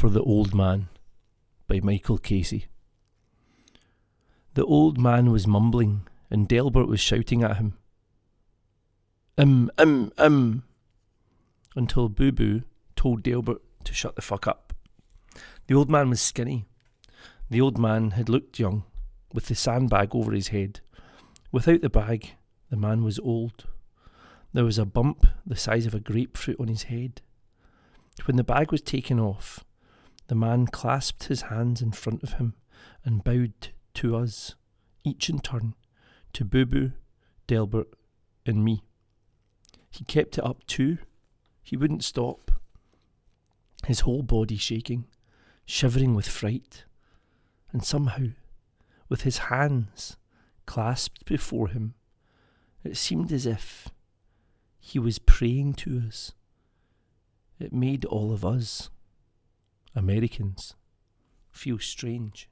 for the Old Man by Michael Casey. The old man was mumbling, and Delbert was shouting at him. Um, um, um, until Boo Boo told Delbert to shut the fuck up. The old man was skinny. The old man had looked young, with the sandbag over his head. Without the bag, the man was old. There was a bump the size of a grapefruit on his head. When the bag was taken off, the man clasped his hands in front of him and bowed to us, each in turn, to Boo Boo, Delbert, and me. He kept it up too. He wouldn't stop. His whole body shaking, shivering with fright, and somehow, with his hands clasped before him, it seemed as if he was praying to us. It made all of us, Americans, feel strange.